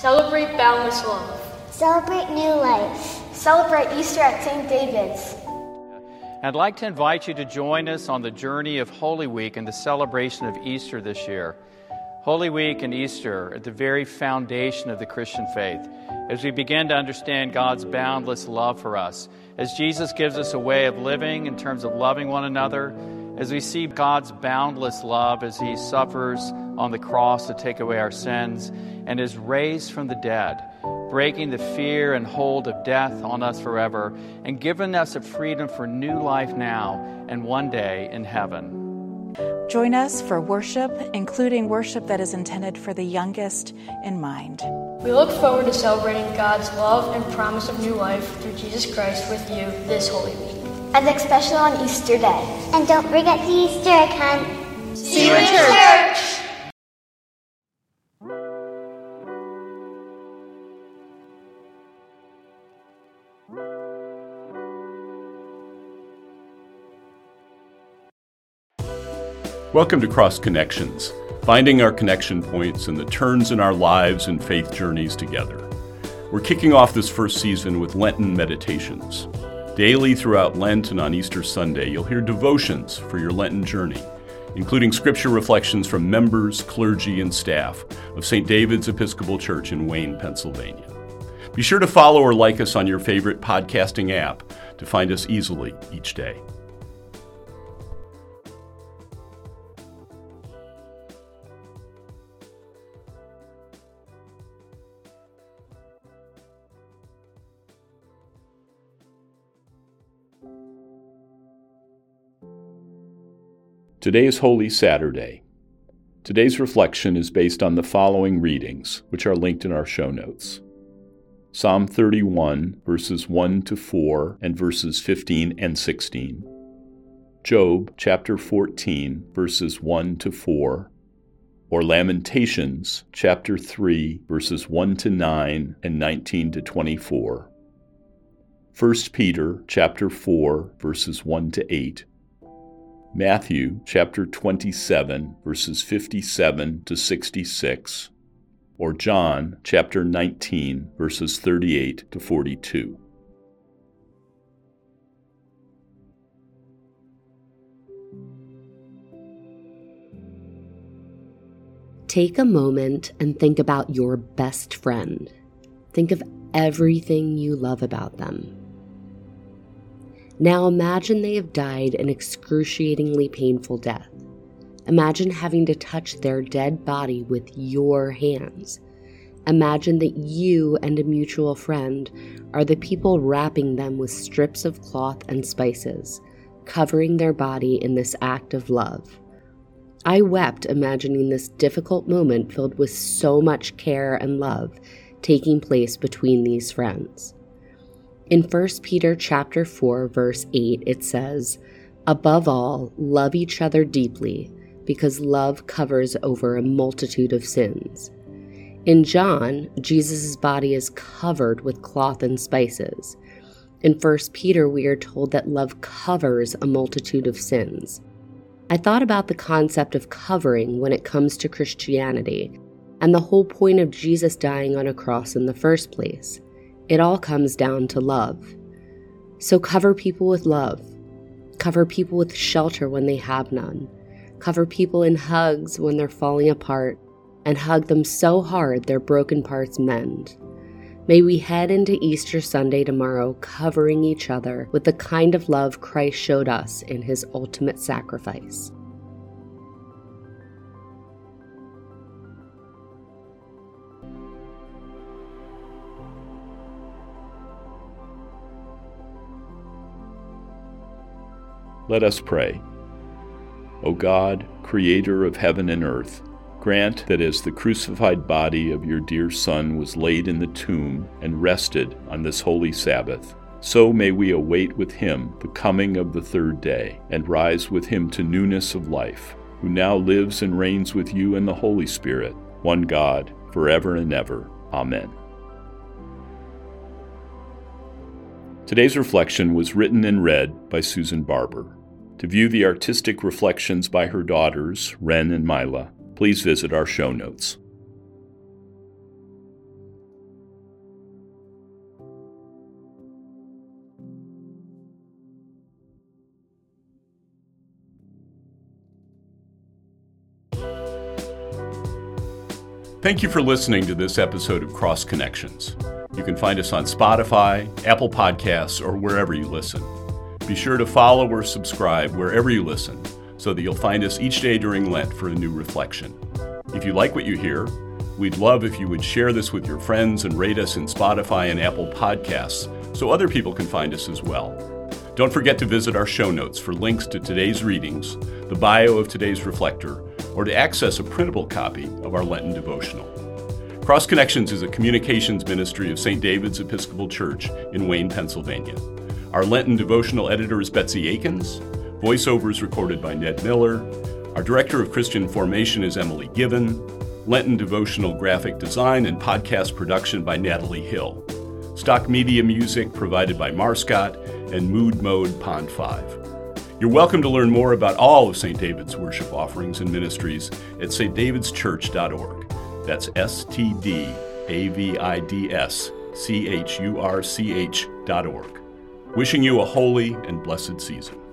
Celebrate boundless love. Celebrate new life. Celebrate Easter at St. David's. I'd like to invite you to join us on the journey of Holy Week and the celebration of Easter this year. Holy Week and Easter are at the very foundation of the Christian faith as we begin to understand God's boundless love for us, as Jesus gives us a way of living in terms of loving one another, as we see God's boundless love as He suffers on the cross to take away our sins and is raised from the dead, breaking the fear and hold of death on us forever, and giving us a freedom for new life now and one day in heaven. Join us for worship, including worship that is intended for the youngest in mind. We look forward to celebrating God's love and promise of new life through Jesus Christ with you this Holy Week. And especially on Easter Day. And don't forget the Easter egg hunt. See you in church. Welcome to Cross Connections, finding our connection points and the turns in our lives and faith journeys together. We're kicking off this first season with Lenten meditations. Daily throughout Lent and on Easter Sunday, you'll hear devotions for your Lenten journey, including scripture reflections from members, clergy, and staff of St. David's Episcopal Church in Wayne, Pennsylvania. Be sure to follow or like us on your favorite podcasting app to find us easily each day. Today is Holy Saturday. Today's reflection is based on the following readings, which are linked in our show notes Psalm 31, verses 1 to 4, and verses 15 and 16. Job chapter 14, verses 1 to 4, or Lamentations chapter 3, verses 1 to 9 and 19 to 24. 1 Peter chapter 4, verses 1 to 8. Matthew chapter 27, verses 57 to 66, or John chapter 19, verses 38 to 42. Take a moment and think about your best friend. Think of everything you love about them. Now imagine they have died an excruciatingly painful death. Imagine having to touch their dead body with your hands. Imagine that you and a mutual friend are the people wrapping them with strips of cloth and spices, covering their body in this act of love. I wept imagining this difficult moment filled with so much care and love taking place between these friends. In 1 Peter chapter 4 verse 8 it says, "Above all, love each other deeply, because love covers over a multitude of sins." In John, Jesus' body is covered with cloth and spices. In 1 Peter, we are told that love covers a multitude of sins. I thought about the concept of covering when it comes to Christianity and the whole point of Jesus dying on a cross in the first place. It all comes down to love. So cover people with love. Cover people with shelter when they have none. Cover people in hugs when they're falling apart, and hug them so hard their broken parts mend. May we head into Easter Sunday tomorrow covering each other with the kind of love Christ showed us in his ultimate sacrifice. Let us pray. O God, creator of heaven and earth, grant that as the crucified body of your dear Son was laid in the tomb and rested on this holy Sabbath, so may we await with him the coming of the third day and rise with him to newness of life, who now lives and reigns with you in the Holy Spirit, one God, forever and ever. Amen. Today's reflection was written and read by Susan Barber. To view the artistic reflections by her daughters, Wren and Mila, please visit our show notes. Thank you for listening to this episode of Cross Connections. You can find us on Spotify, Apple Podcasts, or wherever you listen. Be sure to follow or subscribe wherever you listen so that you'll find us each day during Lent for a new reflection. If you like what you hear, we'd love if you would share this with your friends and rate us in Spotify and Apple Podcasts so other people can find us as well. Don't forget to visit our show notes for links to today's readings, the bio of today's reflector, or to access a printable copy of our Lenten devotional. Cross Connections is a communications ministry of St. David's Episcopal Church in Wayne, Pennsylvania. Our Lenten devotional editor is Betsy Aikens. Voiceovers recorded by Ned Miller. Our director of Christian formation is Emily Given. Lenten devotional graphic design and podcast production by Natalee Hill. Stock media music provided by Marscott and Mood Mode Pond 5. You're welcome to learn more about all of St. David's worship offerings and ministries at stdavidschurch.org. That's S T D A V I D S C H U R C H dot org. Wishing you a holy and blessed season.